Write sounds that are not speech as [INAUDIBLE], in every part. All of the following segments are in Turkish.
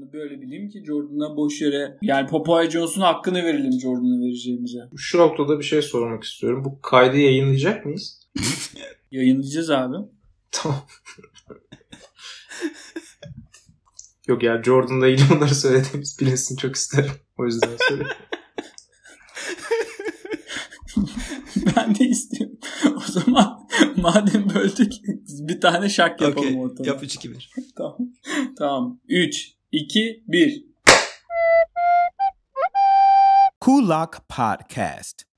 Onu böyle bileyim ki Jordan'a boş yere yani Popeye Jones'un hakkını verelim Jordan'a vereceğimize. Şu noktada bir şey sormak istiyorum. Bu kaydı yayınlayacak mıyız? [LAUGHS] Yayınlayacağız abi. Tamam. Yok ya Jordan'la ilgili bunları söylediğimiz bilinsin çok isterim. O yüzden söylüyorum. [LAUGHS] ben de istiyorum. O zaman madem böldük bir tane şak yapalım Okey. ortada. Yap 3-2-1. [LAUGHS] Tamam. Tamam. 3, 2, 1. Kulak Podcast.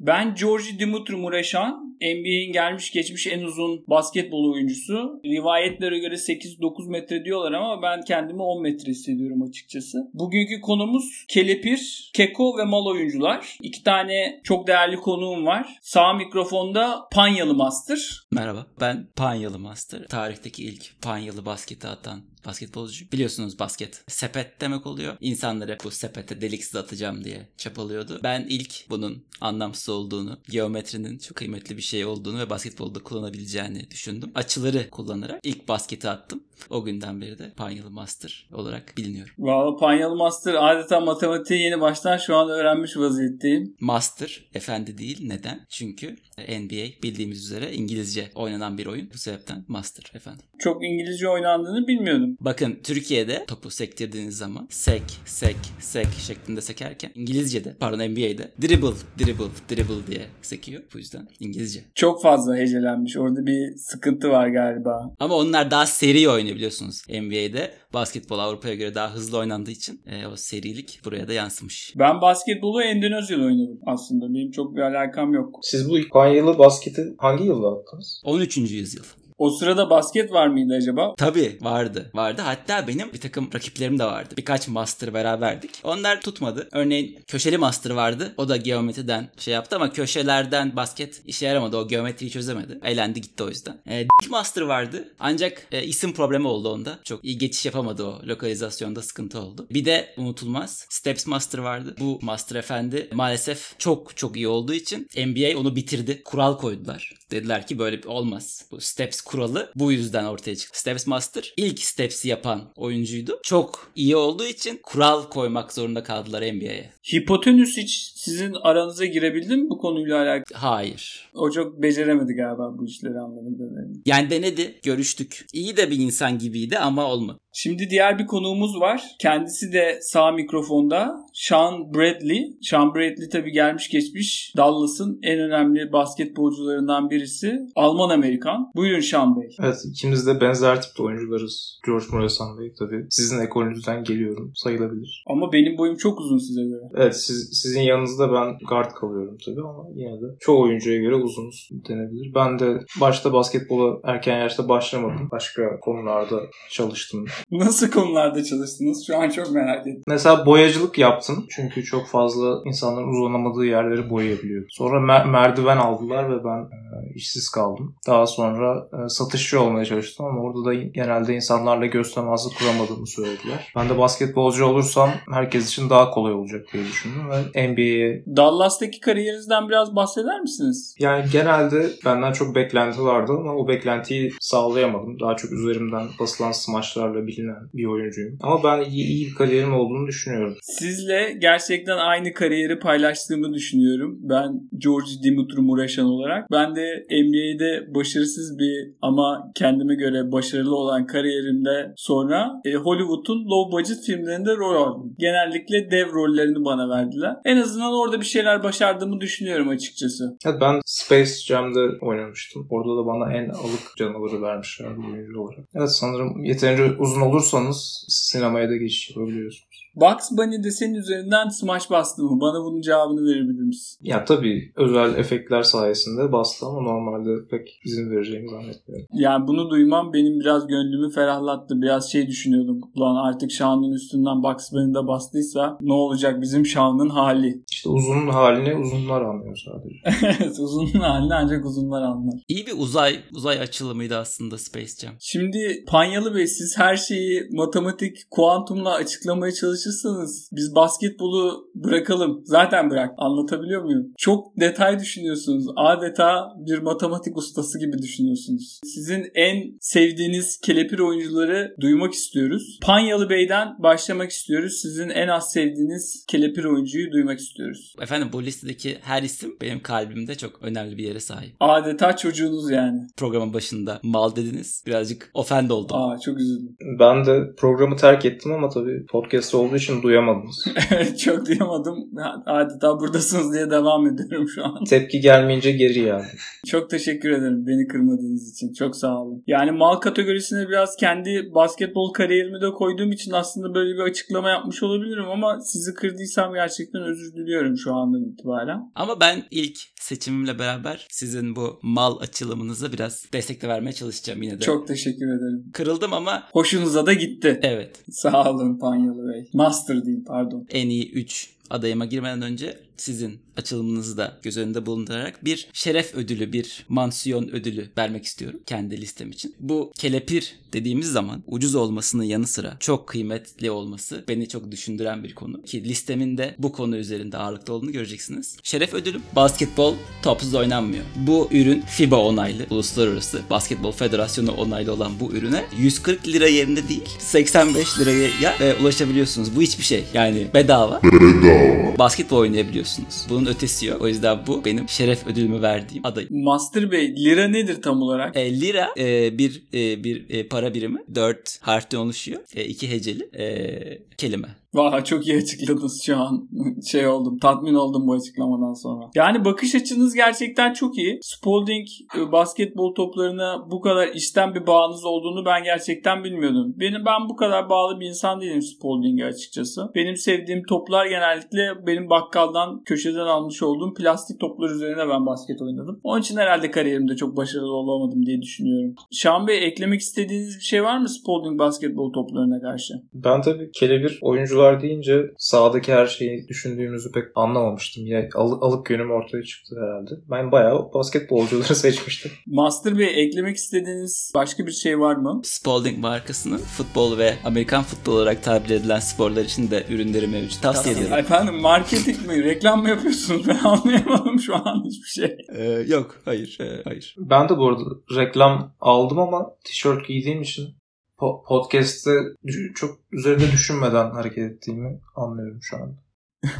Ben Georgi Dimitri Mureşan. NBA'in gelmiş geçmiş en uzun basketbol oyuncusu. Rivayetlere göre 8-9 metre diyorlar ama ben kendimi 10 metre hissediyorum açıkçası. Bugünkü konumuz Kelepir, Keko ve Mal oyuncular. İki tane çok değerli konuğum var. Sağ mikrofonda Panyalı Master. Merhaba. Ben Panyalı Master. Tarihteki ilk Panyalı basketi atan basketbolcu. Biliyorsunuz basket sepet demek oluyor. İnsanları bu sepete deliksiz atacağım diye çapalıyordu. Ben ilk bunun anlamsız olduğunu, geometrinin çok kıymetli bir şey olduğunu ve basketbolda kullanabileceğini düşündüm. Açıları kullanarak ilk basketi attım. O günden beri de Panyalı Master olarak biliniyorum. Valla Panyalı Master adeta matematiği yeni baştan şu an öğrenmiş vaziyetteyim. Master efendi değil. Neden? Çünkü NBA bildiğimiz üzere İngilizce oynanan bir oyun. Bu sebepten Master efendim. Çok İngilizce oynandığını bilmiyordum. Bakın Türkiye'de topu sektirdiğiniz zaman sek, sek, sek şeklinde sekerken İngilizce'de pardon NBA'de dribble, dribble, dribble diye sekiyor. Bu yüzden İngilizce. Çok fazla hecelenmiş. Orada bir sıkıntı var galiba. Ama onlar daha seri oynuyor biliyorsunuz NBA'de. Basketbol Avrupa'ya göre daha hızlı oynandığı için e, o serilik buraya da yansımış. Ben basketbolu Endonezya'da oynadım aslında. Benim çok bir alakam yok. Siz bu İspanya'lı basketi hangi yılda attınız? 13. yüzyıl. O sırada basket var mıydı acaba? Tabii vardı. Vardı. Hatta benim bir takım rakiplerim de vardı. Birkaç master beraberdik. Onlar tutmadı. Örneğin köşeli master vardı. O da geometriden şey yaptı ama köşelerden basket işe yaramadı. O geometriyi çözemedi. Eğlendi gitti o yüzden. E, dik master vardı. Ancak e, isim problemi oldu onda. Çok iyi geçiş yapamadı o. Lokalizasyonda sıkıntı oldu. Bir de unutulmaz Steps Master vardı. Bu Master Efendi maalesef çok çok iyi olduğu için NBA onu bitirdi. Kural koydular. Dediler ki böyle olmaz. Bu Steps kuralı bu yüzden ortaya çıktı. Steps Master ilk Steps'i yapan oyuncuydu. Çok iyi olduğu için kural koymak zorunda kaldılar NBA'ye. Hipotenüs hiç sizin aranıza girebildi mi bu konuyla alakalı? Hayır. O çok beceremedi galiba bu işleri anladım. Yani denedi, görüştük. İyi de bir insan gibiydi ama olmadı. Şimdi diğer bir konuğumuz var. Kendisi de sağ mikrofonda. Sean Bradley. Sean Bradley tabii gelmiş geçmiş Dallas'ın en önemli basketbolcularından birisi. Alman-Amerikan. Buyurun Sean Bey. Evet ikimiz de benzer tipte oyuncularız. George Morasan Bey tabii. Sizin ekolünüzden geliyorum sayılabilir. Ama benim boyum çok uzun size göre. Evet siz, sizin yanınızda ben guard kalıyorum tabii ama yine de çoğu oyuncuya göre uzunuz denebilir. Ben de başta basketbola erken yaşta başlamadım. Başka konularda çalıştım. Nasıl konularda çalıştınız? Şu an çok merak ettim. Mesela boyacılık yaptım. Çünkü çok fazla insanların uzanamadığı yerleri boyayabiliyor. Sonra mer- merdiven aldılar ve ben işsiz kaldım. Daha sonra e, satışçı olmaya çalıştım ama orada da genelde insanlarla göz teması kuramadığımı söylediler. Ben de basketbolcu olursam herkes için daha kolay olacak diye düşündüm ve NBA'ye Dallas'taki kariyerinizden biraz bahseder misiniz? yani genelde benden çok beklenti vardı ama o beklentiyi sağlayamadım. Daha çok üzerimden basılan smaçlarla bilinen bir oyuncuyum. Ama ben iyi, iyi bir kariyerim olduğunu düşünüyorum. Sizle gerçekten aynı kariyeri paylaştığımı düşünüyorum. Ben George Dimitri Mureşan olarak. Ben de NBA'de başarısız bir ama kendime göre başarılı olan kariyerimde sonra e, Hollywood'un low budget filmlerinde rol aldım. Genellikle dev rollerini bana verdiler. En azından orada bir şeyler başardığımı düşünüyorum açıkçası. Evet ben Space Jam'de oynamıştım. Orada da bana en alık canavarı vermişler oyuncu olarak. Evet sanırım yeterince uzun olursanız sinemaya da geçiş yapabiliyorsunuz. Bugs Bunny'de senin üzerinden smash bastı mı? Bana bunun cevabını verebilir misin? Ya tabii özel efektler sayesinde bastı ama normalde pek izin vereceğimi zannetmiyorum. Yani bunu duymam benim biraz gönlümü ferahlattı. Biraz şey düşünüyordum. Ulan artık Şahan'ın üstünden Bugs Bunny'de bastıysa ne olacak bizim Şahan'ın hali? İşte uzunun halini uzunlar anlıyor sadece. [LAUGHS] evet uzunun halini ancak uzunlar anlar. İyi bir uzay uzay açılımıydı aslında Space Jam. Şimdi Panyalı Bey siz her şeyi matematik, kuantumla açıklamaya çalışırken çalışırsanız biz basketbolu bırakalım. Zaten bırak. Anlatabiliyor muyum? Çok detay düşünüyorsunuz. Adeta bir matematik ustası gibi düşünüyorsunuz. Sizin en sevdiğiniz kelepir oyuncuları duymak istiyoruz. Panyalı Bey'den başlamak istiyoruz. Sizin en az sevdiğiniz kelepir oyuncuyu duymak istiyoruz. Efendim bu listedeki her isim benim kalbimde çok önemli bir yere sahip. Adeta çocuğunuz yani. Programın başında mal dediniz. Birazcık ofend oldum. Aa çok üzüldüm. Ben de programı terk ettim ama tabii podcast olduğu için duyamadınız. [LAUGHS] çok duyamadım. Adeta buradasınız diye devam ediyorum şu an. Tepki gelmeyince geri yani. Çok teşekkür ederim beni kırmadığınız için. Çok sağ olun. Yani mal kategorisine biraz kendi basketbol kariyerimi de koyduğum için aslında böyle bir açıklama yapmış olabilirim ama sizi kırdıysam gerçekten özür diliyorum şu andan itibaren. Ama ben ilk seçimimle beraber sizin bu mal açılımınıza biraz destek de vermeye çalışacağım yine de. Çok teşekkür ederim. Kırıldım ama Hoşunuza da gitti. evet Sağ olun Panyalı Bey. Master diyeyim pardon. en iyi 3 adayıma girmeden önce sizin açılımınızı da göz önünde bulundurarak bir şeref ödülü, bir mansiyon ödülü vermek istiyorum kendi listem için. Bu kelepir dediğimiz zaman ucuz olmasının yanı sıra çok kıymetli olması beni çok düşündüren bir konu. Ki listemin de bu konu üzerinde ağırlıklı olduğunu göreceksiniz. Şeref ödülüm basketbol topsuz oynanmıyor. Bu ürün FIBA onaylı, Uluslararası Basketbol Federasyonu onaylı olan bu ürüne 140 lira yerinde değil 85 liraya ulaşabiliyorsunuz. Bu hiçbir şey. Yani bedava. Basketbol oynayabiliyorsunuz. Bunun ötesi yok. O yüzden bu benim şeref ödülümü verdiğim adayım. Master Bey lira nedir tam olarak? E, lira e, bir e, bir e, para birimi. 4 harften oluşuyor. E, iki heceli e, kelime. Vay çok iyi açıkladınız şu an. [LAUGHS] Şey oldum, tatmin oldum bu açıklamadan sonra. Yani bakış açınız gerçekten çok iyi. Spalding e, basketbol toplarına bu kadar işten bir bağınız olduğunu ben gerçekten bilmiyordum. Benim ben bu kadar bağlı bir insan değilim Spalding'e açıkçası. Benim sevdiğim toplar genellikle benim bakkaldan köşeden almış olduğum plastik toplar üzerine ben basket oynadım. Onun için herhalde kariyerimde çok başarılı olamadım diye düşünüyorum. Şahan Bey eklemek istediğiniz bir şey var mı Spalding basketbol toplarına karşı? Ben tabii kelebir oyuncular deyince sahadaki her şeyi düşündüğümüzü pek anlamamıştım. Ya al, alık yönüm ortaya çıktı herhalde. Ben bayağı basketbolcuları [LAUGHS] seçmiştim. Master Bey eklemek istediğiniz başka bir şey var mı? Spalding markasının futbol ve Amerikan futbol olarak tabir edilen sporlar için de ürünleri mevcut. Tavsiye ederim. Efendim marketing mi? Reklam mı yapıyorsunuz? [LAUGHS] Ben anlayamadım şu an hiçbir şey. Ee, yok hayır e, hayır. Ben de bu arada reklam aldım ama tişört giydiğim için po- podcast'te çok üzerinde düşünmeden hareket ettiğimi anlıyorum şu anda. [LAUGHS]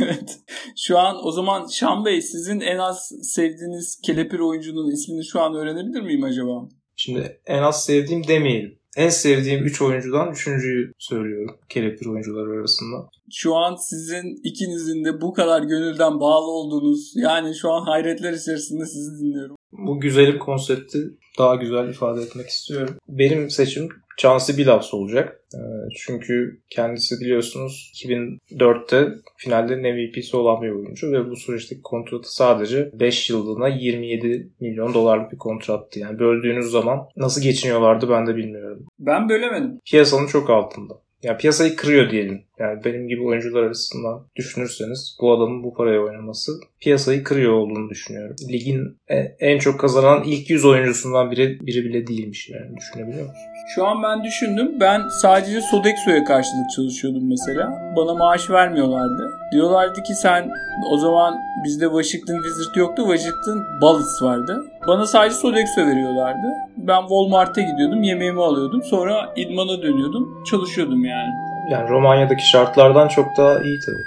evet. Şu an o zaman Şan Bey sizin en az sevdiğiniz kelepir oyuncunun ismini şu an öğrenebilir miyim acaba? Şimdi en az sevdiğim demeyelim. En sevdiğim 3 oyuncudan 3.'yü söylüyorum kelepir oyuncuları arasında. Şu an sizin ikinizin de bu kadar gönülden bağlı olduğunuz yani şu an hayretler içerisinde sizi dinliyorum. Bu güzelim konsepti daha güzel ifade etmek istiyorum. Benim seçim Chauncey Billups olacak. Ee, Çünkü kendisi biliyorsunuz 2004'te finalde MVP'si olan bir oyuncu ve bu süreçteki kontratı sadece 5 yıllığına 27 milyon dolarlık bir kontrattı. Yani böldüğünüz zaman nasıl geçiniyorlardı ben de bilmiyorum. Ben bölemedim. Piyasanın çok altında. Yani piyasayı kırıyor diyelim. Yani benim gibi oyuncular arasından düşünürseniz bu adamın bu paraya oynaması piyasayı kırıyor olduğunu düşünüyorum. Ligin e- en çok kazanan ilk 100 oyuncusundan biri, biri bile değilmiş yani düşünebiliyor musunuz? Şu an ben düşündüm. Ben sadece Sodexo'ya karşılık çalışıyordum mesela. Bana maaş vermiyorlardı. Diyorlardı ki sen o zaman bizde Washington Wizard yoktu. Washington Bullets vardı. Bana sadece Sodexo veriyorlardı. Ben Walmart'a gidiyordum. Yemeğimi alıyordum. Sonra idmana dönüyordum. Çalışıyordum yani. Yani Romanya'daki şartlardan çok daha iyi tabii.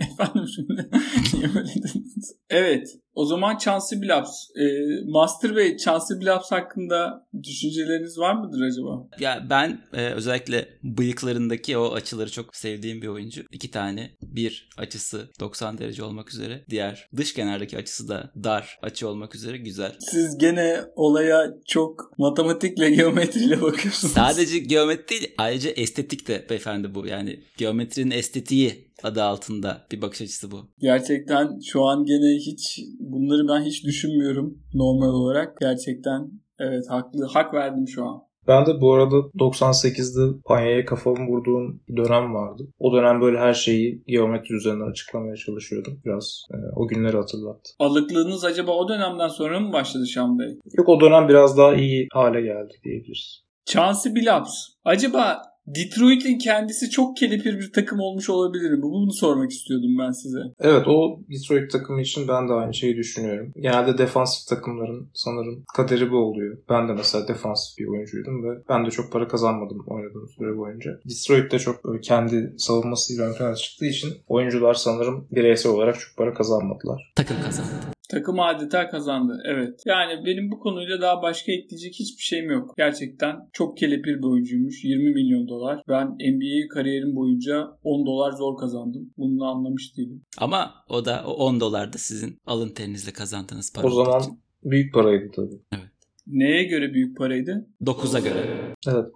[LAUGHS] Efendim şimdi [LAUGHS] niye böyle dediniz? Evet. O zaman Chauncey Billups. Ee, Master Bey Chauncey Billups hakkında düşünceleriniz var mıdır acaba? Ya ben e, özellikle bıyıklarındaki o açıları çok sevdiğim bir oyuncu. İki tane. Bir açısı 90 derece olmak üzere. Diğer dış kenardaki açısı da dar açı olmak üzere güzel. Siz gene olaya çok matematikle, [LAUGHS] geometriyle bakıyorsunuz. Sadece geometri değil ayrıca estetik de beyefendi bu. Yani geometrinin estetiği adı altında bir bakış açısı bu. Gerçekten şu an gene hiç bunları ben hiç düşünmüyorum normal olarak. Gerçekten evet haklı hak verdim şu an. Ben de bu arada 98'de Panya'ya kafamı vurduğum bir dönem vardı. O dönem böyle her şeyi geometri üzerinden açıklamaya çalışıyordum. Biraz e, o günleri hatırlattı. Alıklığınız acaba o dönemden sonra mı başladı Şam Bey? Yok o dönem biraz daha iyi hale geldi diyebiliriz. Chauncey Billups. Acaba Detroit'in kendisi çok kelepir bir takım olmuş olabilir mi? Bunu sormak istiyordum ben size. Evet o Detroit takımı için ben de aynı şeyi düşünüyorum. Genelde defansif takımların sanırım kaderi bu oluyor. Ben de mesela defansif bir oyuncuydum ve ben de çok para kazanmadım oynadığım süre boyunca. Detroit de çok böyle kendi savunmasıyla ön plana çıktığı için oyuncular sanırım bireysel olarak çok para kazanmadılar. Takım kazandı. Takım adeta kazandı. Evet. Yani benim bu konuyla daha başka ekleyecek hiçbir şeyim yok. Gerçekten çok kelepir bir oyuncuymuş. 20 milyon dolar. Ben NBA kariyerim boyunca 10 dolar zor kazandım. Bunu anlamış değilim. Ama o da o 10 dolar da sizin alın terinizle kazandığınız para. O zaman için. büyük paraydı tabii. Neye göre büyük paraydı? 9'a göre. Evet.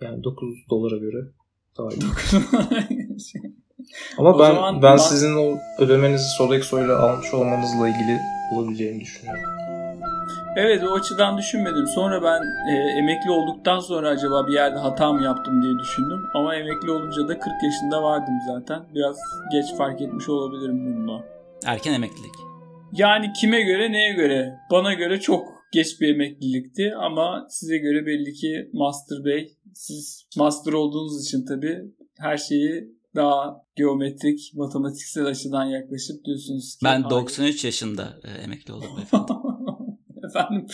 Yani 9 dolara göre daha iyi. Ama O ben zaman ben sizin o ödemenizi Sodexo ile almış olmanızla ilgili olabileceğini düşünüyorum. Evet o açıdan düşünmedim. Sonra ben e, emekli olduktan sonra acaba bir yerde hata mı yaptım diye düşündüm. Ama emekli olunca da 40 yaşında vardım zaten. Biraz geç fark etmiş olabilirim bununla. Erken emeklilik. Yani kime göre neye göre? Bana göre çok geç bir emeklilikti ama size göre belli ki Master Bey siz master olduğunuz için tabii her şeyi daha geometrik, matematiksel açıdan yaklaşıp diyorsunuz ki Ben "Hayır." 93 yaşında e, emekli oldum efendim. [LAUGHS] Efendim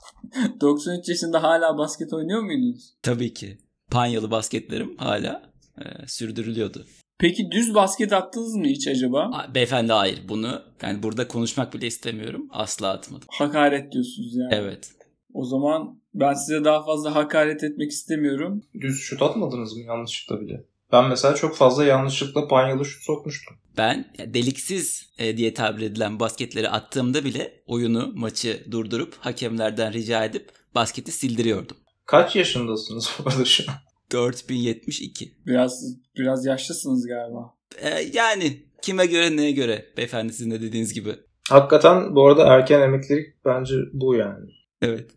[LAUGHS] 93 yaşında hala basket oynuyor muydunuz? Tabii ki. Panyalı basketlerim hala e, sürdürülüyordu. Peki düz basket attınız mı hiç acaba? Beyefendi hayır bunu yani burada konuşmak bile istemiyorum. Asla atmadım. Hakaret diyorsunuz yani. Evet. O zaman ben size daha fazla hakaret etmek istemiyorum. Düz şut atmadınız mı yanlışlıkla bile? Ben mesela çok fazla yanlışlıkla panyalı şut sokmuştum. Ben deliksiz e, diye tabir edilen basketleri attığımda bile oyunu, maçı durdurup hakemlerden rica edip basketi sildiriyordum. Kaç yaşındasınız bu arada şu an? 4072. Biraz biraz yaşlısınız galiba. E, yani kime göre neye göre beyefendi sizin de dediğiniz gibi. Hakikaten bu arada erken emeklilik bence bu yani. Evet.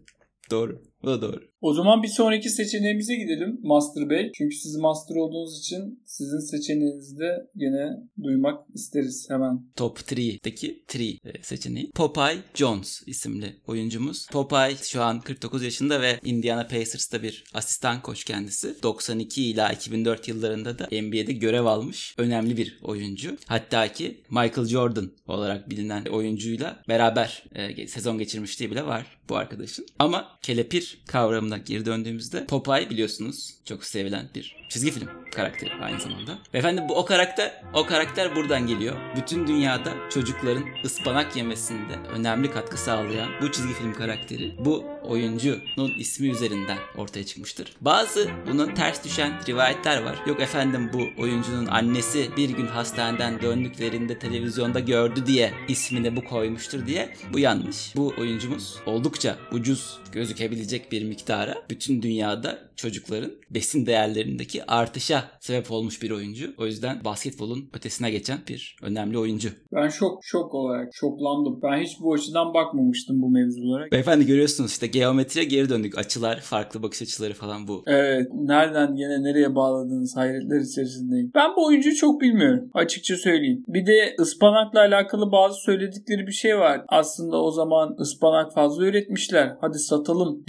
Doğru. Bu da doğru. O zaman bir sonraki seçeneğimize gidelim Master Bey. Çünkü siz Master olduğunuz için sizin seçeneğinizi de yine duymak isteriz hemen. Top 3'deki 3 seçeneği. Popeye Jones isimli oyuncumuz. Popeye şu an 49 yaşında ve Indiana Pacers'ta bir asistan koç kendisi. 92 ila 2004 yıllarında da NBA'de görev almış önemli bir oyuncu. Hatta ki Michael Jordan olarak bilinen oyuncuyla beraber e, sezon geçirmişliği bile var bu arkadaşın. Ama kelepir kavramına geri döndüğümüzde Popeye biliyorsunuz çok sevilen bir çizgi film karakteri aynı zamanda. Ve efendim bu o karakter o karakter buradan geliyor. Bütün dünyada çocukların ıspanak yemesinde önemli katkı sağlayan bu çizgi film karakteri bu oyuncunun ismi üzerinden ortaya çıkmıştır. Bazı bunun ters düşen rivayetler var. Yok efendim bu oyuncunun annesi bir gün hastaneden döndüklerinde televizyonda gördü diye ismini bu koymuştur diye. Bu yanlış. Bu oyuncumuz oldukça ucuz gözükebilecek bir miktara bütün dünyada çocukların besin değerlerindeki artışa sebep olmuş bir oyuncu. O yüzden basketbolun ötesine geçen bir önemli oyuncu. Ben şok şok olarak şoklandım. Ben hiç bu açıdan bakmamıştım bu mevzulara. Beyefendi görüyorsunuz işte geometriye geri döndük. Açılar, farklı bakış açıları falan bu. Evet. Nereden yine nereye bağladığınız hayretler içerisindeyim. Ben bu oyuncuyu çok bilmiyorum. Açıkça söyleyeyim. Bir de ıspanakla alakalı bazı söyledikleri bir şey var. Aslında o zaman ıspanak fazla üretmişler. Hadi satalım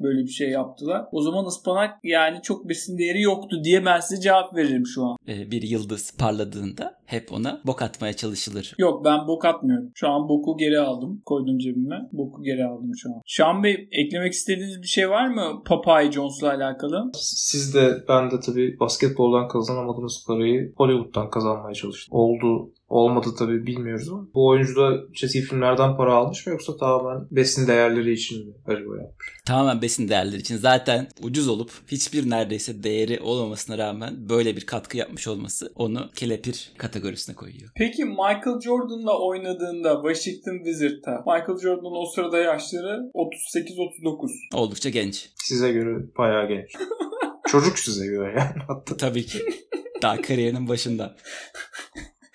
böyle bir şey yaptılar. O zaman ıspanak yani çok besin değeri yoktu diye ben size cevap veririm şu an. Ee, bir yıldız parladığında hep ona bok atmaya çalışılır. Yok ben bok atmıyorum. Şu an boku geri aldım. Koydum cebime. Boku geri aldım şu an. Şahan Bey eklemek istediğiniz bir şey var mı Popeye Jones'la alakalı? Siz de ben de tabii basketboldan kazanamadığımız parayı Hollywood'dan kazanmaya çalıştık. Oldu olmadı tabii bilmiyoruz ama bu oyuncu da çizgi filmlerden para almış mı yoksa tamamen besin değerleri için mi acaba yapmış? Tamamen besin değerleri için zaten ucuz olup hiçbir neredeyse değeri olmamasına rağmen böyle bir katkı yapmış olması onu kelepir kategorisine koyuyor. Peki Michael Jordan'la oynadığında Washington Wizards'ta Michael Jordan'ın o sırada yaşları 38-39. Oldukça genç. Size göre bayağı genç. [LAUGHS] Çocuk size göre yani hatta. Tabii ki. Daha kariyerinin başında.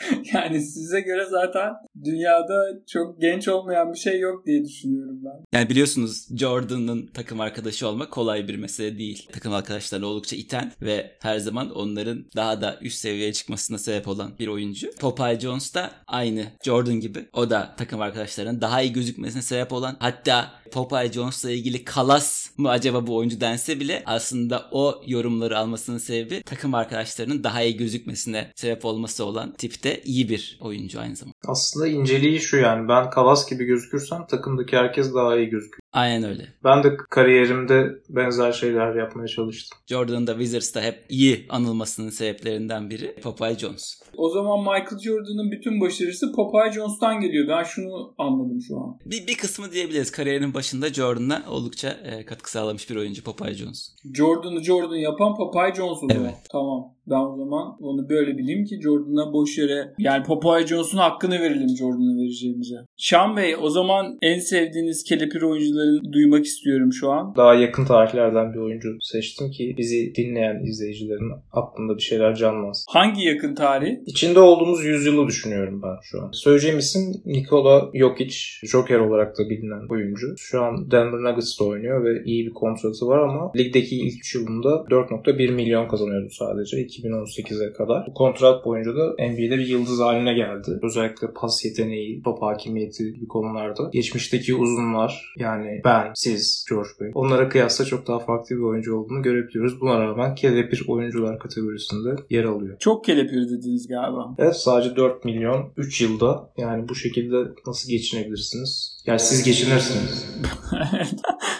[LAUGHS] yani size göre zaten dünyada çok genç olmayan bir şey yok diye düşünüyorum ben. Yani biliyorsunuz Jordan'ın takım arkadaşı olmak kolay bir mesele değil. Takım arkadaşlarını oldukça iten ve her zaman onların daha da üst seviyeye çıkmasına sebep olan bir oyuncu. Popeye Jones da aynı Jordan gibi. O da takım arkadaşlarının daha iyi gözükmesine sebep olan hatta Popeye Jones'la ilgili kalas mı acaba bu oyuncu dense bile aslında o yorumları almasının sebebi takım arkadaşlarının daha iyi gözükmesine sebep olması olan tipte iyi bir oyuncu aynı zamanda. Aslında inceliği şu yani ben Kavas gibi gözükürsem takımdaki herkes daha iyi gözüküyor. Aynen öyle. Ben de kariyerimde benzer şeyler yapmaya çalıştım. Jordan'ın da Wizards'ta hep iyi anılmasının sebeplerinden biri Popeye Jones. O zaman Michael Jordan'ın bütün başarısı Popeye Jones'tan geliyor. Ben şunu anladım şu an. Bir, bir kısmı diyebiliriz. Kariyerinin başında Jordan'a oldukça e, katkı sağlamış bir oyuncu Popeye Jones. Jordan'ı Jordan yapan Popeye Jones o zaman. Evet. Tamam. Ben o zaman onu böyle bileyim ki Jordan'a boş yere yani Popeye Jones'un hakkını verelim Jordan'a vereceğimize. Şan Bey o zaman en sevdiğiniz kelepir oyuncularını duymak istiyorum şu an. Daha yakın tarihlerden bir oyuncu seçtim ki bizi dinleyen izleyicilerin aklında bir şeyler canlansın. Hangi yakın tarih? İçinde olduğumuz yüzyılı düşünüyorum ben şu an. Söyleyeceğim isim Nikola Jokic. Joker olarak da bilinen oyuncu. Şu an Denver Nuggets'ta oynuyor ve iyi bir kontratı var ama ligdeki ilk 3 yılında 4.1 milyon kazanıyordu sadece 2018'e kadar. Bu kontrat boyunca da NBA'de bir yıldız haline geldi. Özellikle pas yeteneği, top hakimiyeti gibi konularda. Geçmişteki uzunlar yani ben, siz, George Bey. Onlara kıyasla çok daha farklı bir oyuncu olduğunu görebiliyoruz. Buna rağmen kelepir oyuncular kategorisinde yer alıyor. Çok kelepir dediniz galiba. Evet sadece 4 milyon 3 yılda yani bu şekilde nasıl geçinebilirsiniz? Yani siz geçinirsiniz. [LAUGHS]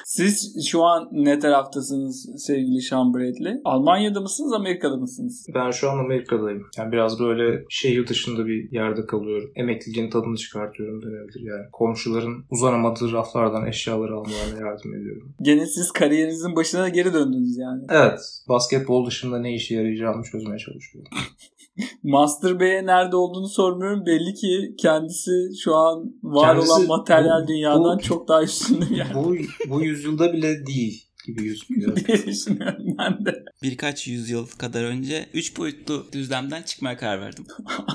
Siz şu an ne taraftasınız sevgili Sean Bradley? Almanya'da mısınız, Amerika'da mısınız? Ben şu an Amerika'dayım. Yani biraz böyle şehir dışında bir yerde kalıyorum. Emekliliğin tadını çıkartıyorum denebilir yani. Komşuların uzanamadığı raflardan eşyaları almalarına yardım ediyorum. Gene siz kariyerinizin başına geri döndünüz yani. Evet. Basketbol dışında ne işe yarayacağımı çözmeye çalışıyorum. [LAUGHS] Master Bey'e nerede olduğunu sormuyorum. Belli ki kendisi şu an var Kendisi olan materyal bu- dünyadan bu- çok daha üstünde bir yer bu, bu yüzyılda bile değil gibi gözüküyor. [LAUGHS] diye düşünüyorum ben de. Birkaç yüzyıl kadar önce 3 boyutlu düzlemden çıkmaya karar verdim.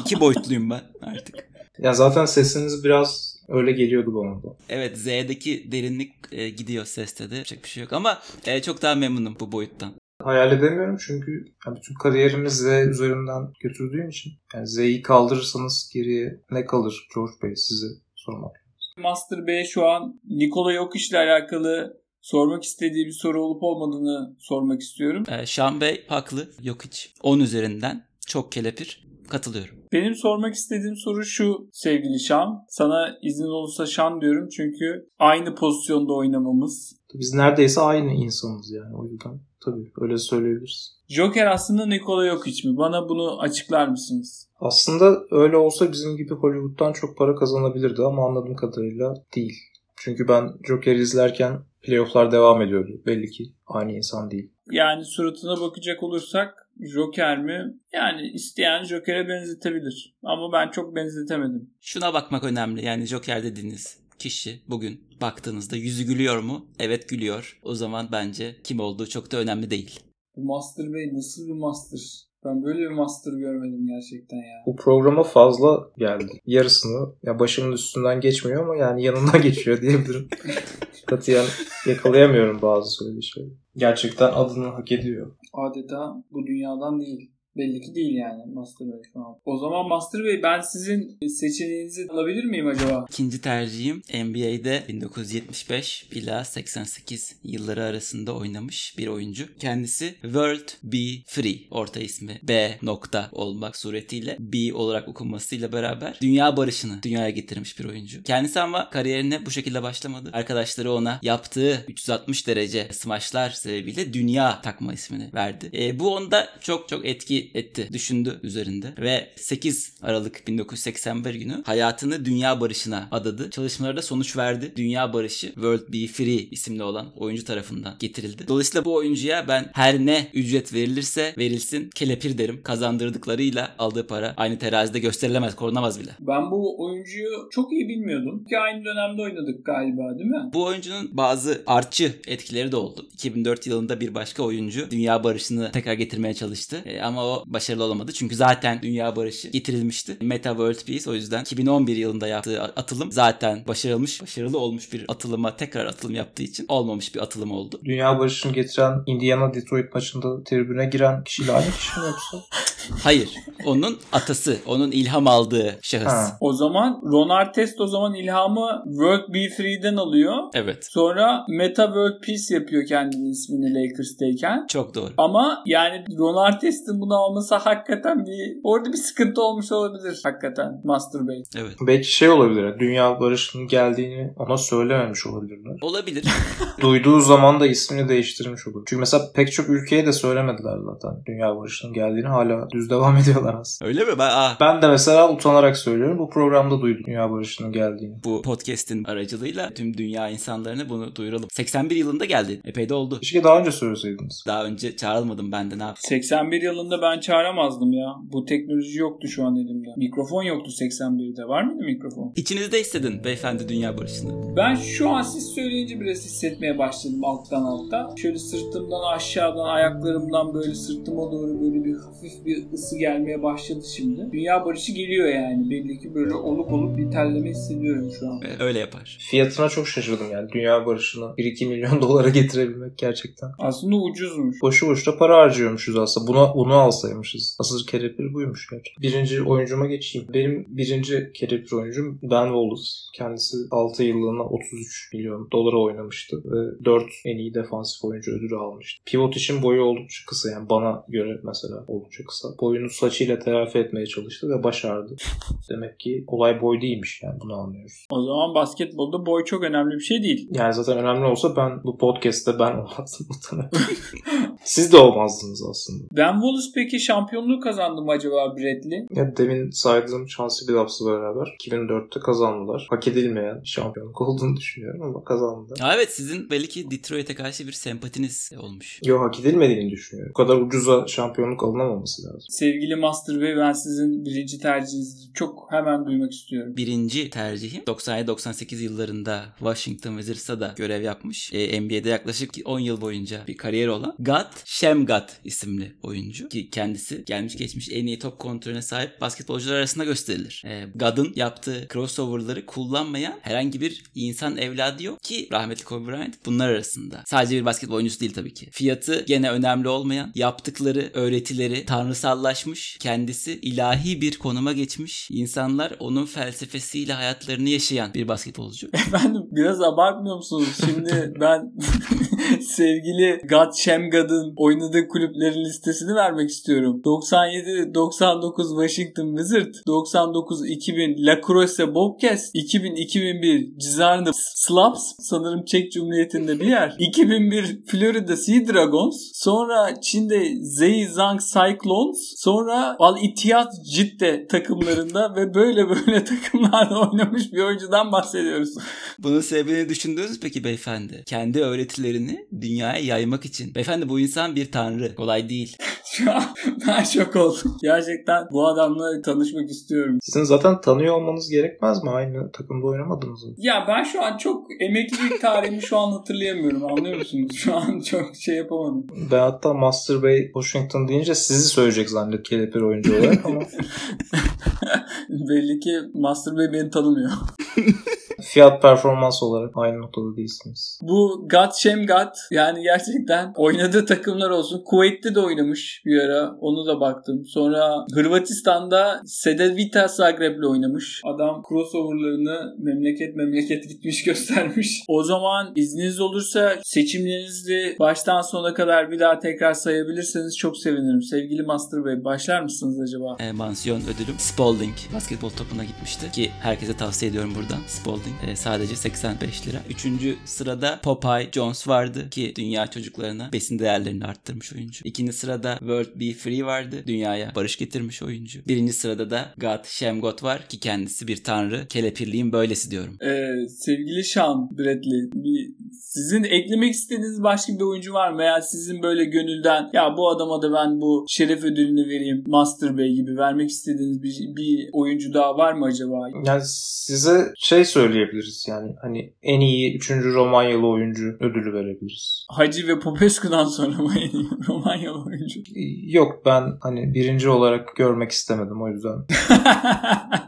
2 boyutluyum ben artık. ya zaten sesiniz biraz öyle geliyordu bana da. Evet Z'deki derinlik e, gidiyor seste de. Yapacak bir şey yok ama e, çok daha memnunum bu boyuttan. Hayal edemiyorum çünkü yani bütün kariyerimiz Z üzerinden götürdüğüm için. Yani Z'yi kaldırırsanız geriye ne kalır George Bey size sormak. Master Bey'e şu an Nikola Jokic ile alakalı sormak istediği bir soru olup olmadığını sormak istiyorum. E, Şan Bey haklı. Yok hiç. 10 üzerinden çok kelepir. Katılıyorum. Benim sormak istediğim soru şu sevgili Şan. Sana izin olursa Şan diyorum çünkü aynı pozisyonda oynamamız. Biz neredeyse aynı insanız yani o yüzden tabii öyle söyleyebiliriz. Joker aslında Nikola Jokic mi? Bana bunu açıklar mısınız? Aslında öyle olsa bizim gibi Hollywood'dan çok para kazanabilirdi ama anladığım kadarıyla değil. Çünkü ben Joker izlerken playofflar devam ediyordu. Belli ki aynı insan değil. Yani suratına bakacak olursak Joker mi? Yani isteyen Joker'e benzetebilir. Ama ben çok benzetemedim. Şuna bakmak önemli. Yani Joker dediğiniz kişi bugün baktığınızda yüzü gülüyor mu? Evet gülüyor. O zaman bence kim olduğu çok da önemli değil. Bu Master Bey nasıl bir Master? Ben böyle bir Master görmedim gerçekten ya. Bu programa fazla geldi. Yarısını ya başımın üstünden geçmiyor ama yani yanından [LAUGHS] geçiyor diyebilirim. [LAUGHS] Katiyen yakalayamıyorum bazı söylediği şeyleri. Gerçekten adını hak ediyor. Adeta bu dünyadan değil. Belli ki değil yani Master Bey şu an. O zaman Master Bey ben sizin seçeneğinizi alabilir miyim acaba? İkinci tercihim NBA'de 1975 ila 88 yılları arasında oynamış bir oyuncu. Kendisi World Be Free orta ismi B nokta olmak suretiyle B olarak okunmasıyla beraber dünya barışını dünyaya getirmiş bir oyuncu. Kendisi ama kariyerine bu şekilde başlamadı. Arkadaşları ona yaptığı 360 derece smashlar sebebiyle dünya takma ismini verdi. E, bu onda çok çok etki etti, düşündü üzerinde ve 8 Aralık 1981 günü hayatını dünya barışına adadı. Çalışmalara da sonuç verdi. Dünya barışı World Be Free isimli olan oyuncu tarafından getirildi. Dolayısıyla bu oyuncuya ben her ne ücret verilirse verilsin kelepir derim. Kazandırdıklarıyla aldığı para aynı terazide gösterilemez, korunamaz bile. Ben bu oyuncuyu çok iyi bilmiyordum. Ki aynı dönemde oynadık galiba değil mi? Bu oyuncunun bazı artçı etkileri de oldu. 2004 yılında bir başka oyuncu dünya barışını tekrar getirmeye çalıştı. E, ama o başarılı olamadı. Çünkü zaten dünya barışı getirilmişti. Meta World Peace o yüzden 2011 yılında yaptığı atılım zaten başarılmış, başarılı olmuş bir atılıma tekrar atılım yaptığı için olmamış bir atılım oldu. Dünya barışını getiren Indiana Detroit maçında tribüne giren kişiyle aynı kişi mi yoksa? [LAUGHS] Hayır. Onun atası, onun ilham aldığı şahıs. Ha. O zaman Ron Artest o zaman ilhamı World B3'den alıyor. Evet. Sonra Meta World Peace yapıyor kendinin ismini Lakers'tayken. Çok doğru. Ama yani Ron Artest'in bunu alması hakikaten bir orada bir sıkıntı olmuş olabilir hakikaten Master Bey. Evet. Belki şey olabilir. ya, Dünya barışının geldiğini ona söylememiş olabilirler. Olabilir. [LAUGHS] Duyduğu zaman da ismini değiştirmiş olur. Çünkü mesela pek çok ülkeye de söylemediler zaten dünya barışının geldiğini. Hala düz devam [LAUGHS] ediyorlar aslında. Öyle mi? Ben, ah, Ben de mesela utanarak söylüyorum. Bu programda duydum dünya barışının geldiğini. bu podcast'in aracılığıyla tüm dünya insanlarına bunu duyuralım. 81 yılında geldi. Epey de oldu. Keşke daha önce söyleseydiniz. Daha önce çağrılmadım ben de ne yapayım. 81 yılında ben çağıramazdım ya. Bu teknoloji yoktu şu an elimde. Mikrofon yoktu 81'de. Var mıydı mikrofon? İçinizde hissedin beyefendi dünya barışını. Ben şu an siz söyleyince biraz hissetmeye başladım alttan alta. Şöyle sırtımdan aşağıdan ayaklarımdan böyle sırtıma doğru böyle bir hafif bir ısı gelmeye başladı şimdi. Dünya barışı geliyor yani. Belli ki böyle oluk oluk bir terleme hissediyorum şu an. Ee, Öyle yapar. Fiyatına çok şaşırdım yani. Dünya barışını 1-2 milyon [LAUGHS] dolara getirebilmek gerçekten. Aslında ucuzmuş. Boşu boşuna para harcıyormuşuz aslında. Buna bunu alsaymışız. Asıl kelepir buymuş gerçekten. Birinci oyuncuma geçeyim. Benim birinci kelepir oyuncum Ben Wallace. Kendisi 6 yıllığına 33 milyon dolara oynamıştı ve 4 en iyi defansif oyuncu ödülü almıştı. Pivot için boyu oldukça kısa yani bana göre mesela oldukça kısa. Boyunu saçıyla telafi etmeye çalıştı ve başardı. [LAUGHS] Demek ki olay boy değilmiş yani bunu anlıyoruz. O zaman basketbolda boy çok önemli bir şey değil. Yani zaten önemli olsa ben bu podcast'te ben [LAUGHS] olmazdım muhtemelen. [LAUGHS] Siz de olmazdınız aslında. Ben Wallace peki şampiyonluğu kazandı mı acaba Bradley? Ya demin saydığım Chauncey Billups'la beraber 2004'te kazandılar. Hak edilmeyen şampiyonluk olduğunu düşünüyorum ama kazandılar. Ha, evet sizin belli ki Detroit'e karşı bir sempatiniz olmuş. Yok hak edilmediğini düşünüyorum. Bu kadar ucuza şampiyonluk alınamaması lazım. Sevgili Master Bey ben sizin birinci tercihinizi çok hemen duymak istiyorum. Birinci tercihim 97-98 yıllarında Washington Wizards'ta da görev yapmış. E, NBA'de yaklaşık 10 yıl boyunca bir kariyer olan Gat Şemgat isimli oyuncu. Ki kendisi gelmiş geçmiş en iyi top kontrolüne sahip basketbolcular arasında gösterilir. E, Gad'ın yaptığı crossover'ları kullanmayan herhangi bir insan evladı yok ki rahmetli Kobe Bryant bunlar arasında. Sadece bir basketbol oyuncusu değil tabii ki. Fiyatı gene önemli olmayan, yaptıkları öğretileri tanrısallaşmış, kendisi ilahi bir konuma geçmiş. İnsanlar onun felsefesiyle hayatlarını yaşayan bir basketbolcu. [LAUGHS] Efendim biraz abartmıyor musunuz? Şimdi ben [LAUGHS] [LAUGHS] sevgili Gad Şemgad'ın oynadığı kulüplerin listesini vermek istiyorum. 97-99 Washington Wizard, 99-2000 La Crosse Bobcats, 2000-2001 Cizarno Slaps sanırım Çek Cumhuriyeti'nde bir yer. [LAUGHS] 2001 Florida Sea Dragons, sonra Çin'de Zhejiang Cyclones, sonra Al Ittihad Cidde takımlarında ve böyle böyle [LAUGHS] takımlarda oynamış bir oyuncudan bahsediyoruz. Bunun sebebini düşündünüz peki beyefendi? Kendi öğretilerini dünyaya yaymak için. Beyefendi bu insan bir tanrı. Kolay değil. [LAUGHS] Şu an ben şok oldum. Gerçekten bu adamla tanışmak istiyorum. Sizin zaten tanıyor olmanız gerekmez mi? Aynı takımda oynamadınız mı? Ya ben şu an çok emeklilik tarihimi şu an hatırlayamıyorum anlıyor musunuz? Şu an çok şey yapamadım. Ben hatta Master Bey Washington deyince sizi söyleyecek zannettim kelepir oyuncu olarak ama [LAUGHS] Belli ki Master Bey beni tanımıyor. [LAUGHS] fiyat performans olarak aynı noktada değilsiniz. Bu Gat Şemgat yani gerçekten oynadığı takımlar olsun. Kuveyt'te de oynamış bir ara. Onu da baktım. Sonra Hırvatistan'da Cedevita Zagreb'le oynamış. Adam crossover'larını memleket memleket [LAUGHS] gitmiş göstermiş. O zaman izniniz olursa seçimlerinizi baştan sona kadar bir daha tekrar sayabilirseniz çok sevinirim. Sevgili Master Bey başlar mısınız acaba? E, mansiyon ödülüm Spalding basketbol topuna gitmişti. Ki herkese tavsiye ediyorum buradan. Spalding e, sadece 85 lira. Üçüncü sırada Popeye Jones vardı ki dünya çocuklarına besin değerlerini arttırmış oyuncu. İkinci sırada World Be Free vardı. Dünyaya barış getirmiş oyuncu. Birinci sırada da God Shemgot var ki kendisi bir tanrı. Kelepirliğin böylesi diyorum. Ee, sevgili Sean Bradley bir, sizin eklemek istediğiniz başka bir oyuncu var mı? Veya sizin böyle gönülden ya bu adama da ben bu şeref ödülünü vereyim Master Bey gibi vermek istediğiniz bir, bir oyuncu daha var mı acaba? Yani size şey söyleyebiliriz yani hani en iyi 3. Romanyalı oyuncu ödülü verebiliriz. Hacı ve Popescu'dan sonra mı en iyi [LAUGHS] Romanyalı oyuncu? Yok ben hani birinci olarak görmek istemedim o yüzden. [LAUGHS]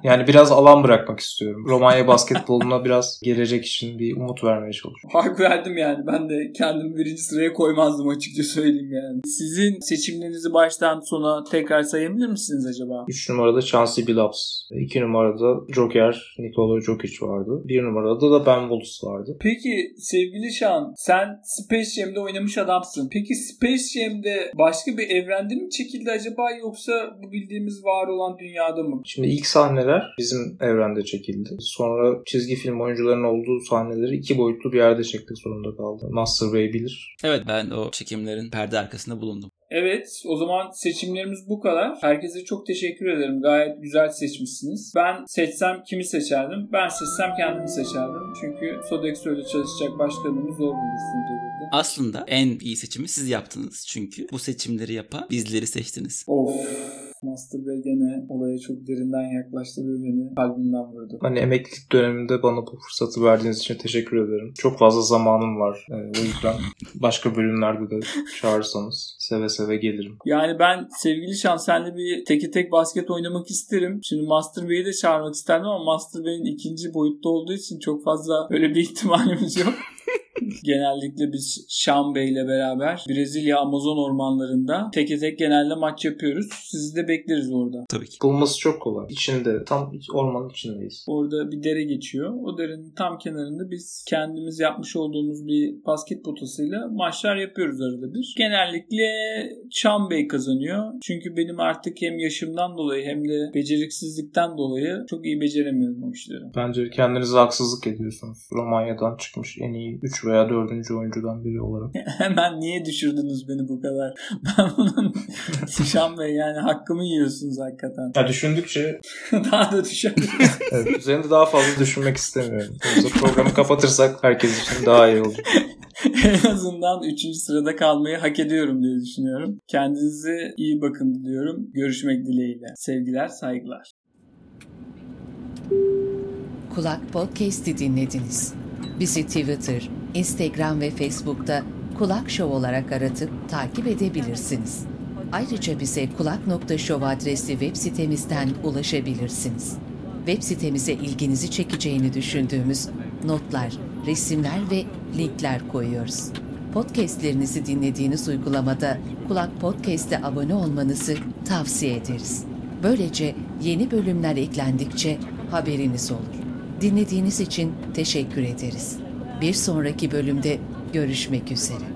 Yani biraz alan bırakmak istiyorum. Romanya basketboluna biraz gelecek için bir umut vermeye çalışıyorum. Hak verdim yani. Ben de kendimi birinci sıraya koymazdım açıkça söyleyeyim yani. Sizin seçimlerinizi baştan sona tekrar sayabilir misiniz acaba? 3 numarada Chauncey Billups. 2 numarada Joker, Nikola Jokic vardı. 1 numarada da Ben Wallace vardı. Peki sevgili Şan sen Space Jam'de oynamış adamsın. Peki Space Jam'de başka bir evrende mi çekildi acaba yoksa bu bildiğimiz var olan dünyada mı? Şimdi ilk sahneler bizim evrende çekildi. Sonra çizgi film oyuncularının olduğu sahneleri iki boyutlu bir yerde çektik zorunda kaldı. Master Bey bilir. Evet ben o çekimlerin perde arkasında bulundum. Evet o zaman seçimlerimiz bu kadar. Herkese çok teşekkür ederim. Gayet güzel seçmişsiniz. Ben seçsem kimi seçerdim? Ben seçsem kendimi seçerdim. Çünkü Sodexo ile çalışacak başkanımız zor bulursun. Aslında en iyi seçimi siz yaptınız. Çünkü bu seçimleri yapan bizleri seçtiniz. Of. Master Bey gene olaya çok derinden yaklaştı ve beni kalbimden vurdu. Hani emeklilik döneminde bana bu fırsatı verdiğiniz için teşekkür ederim. Çok fazla zamanım var. Ee, o yüzden başka bölümlerde de çağırırsanız seve seve gelirim. Yani ben sevgili Şan senle bir teke tek basket oynamak isterim. Şimdi Master Bey'i de çağırmak isterdim ama Master Bey'in ikinci boyutta olduğu için çok fazla öyle bir ihtimalimiz yok. Genellikle biz Şam Bey ile beraber Brezilya Amazon ormanlarında teke tek genelde maç yapıyoruz. Sizi de bekleriz orada. Tabii ki. Bulması çok kolay. İçinde, tam ormanın içindeyiz. Orada bir dere geçiyor. O derenin tam kenarında biz kendimiz yapmış olduğumuz bir basket potasıyla maçlar yapıyoruz arada bir. Genellikle Şam Bey kazanıyor. Çünkü benim artık hem yaşımdan dolayı hem de beceriksizlikten dolayı çok iyi beceremiyorum o işleri. Bence kendinize haksızlık ediyorsunuz. Romanya'dan çıkmış en iyi 3 veya 4. oyuncudan biri olarak. [LAUGHS] Hemen niye düşürdünüz beni bu kadar? [LAUGHS] Ben bunun [LAUGHS] Şam Bey yani hakkımı yiyorsunuz hakikaten. Ya düşündükçe Daha da düşer. evet, üzerinde daha fazla düşünmek istemiyorum. Yoksa programı kapatırsak herkes için daha iyi olur. en azından 3. sırada kalmayı hak ediyorum diye düşünüyorum. Kendinize iyi bakın diliyorum. Görüşmek dileğiyle. Sevgiler, saygılar. Kulak Podcast'i dinlediniz. Bizi Twitter, Instagram ve Facebook'ta Kulak Show olarak aratıp takip edebilirsiniz. Ayrıca bize kulak.show adresli web sitemizden ulaşabilirsiniz. Web sitemize ilginizi çekeceğini düşündüğümüz notlar, resimler ve linkler koyuyoruz. Podcastlerinizi dinlediğiniz uygulamada Kulak Podcast'e abone olmanızı tavsiye ederiz. Böylece yeni bölümler eklendikçe haberiniz olur. Dinlediğiniz için teşekkür ederiz. Bir sonraki bölümde görüşmek üzere.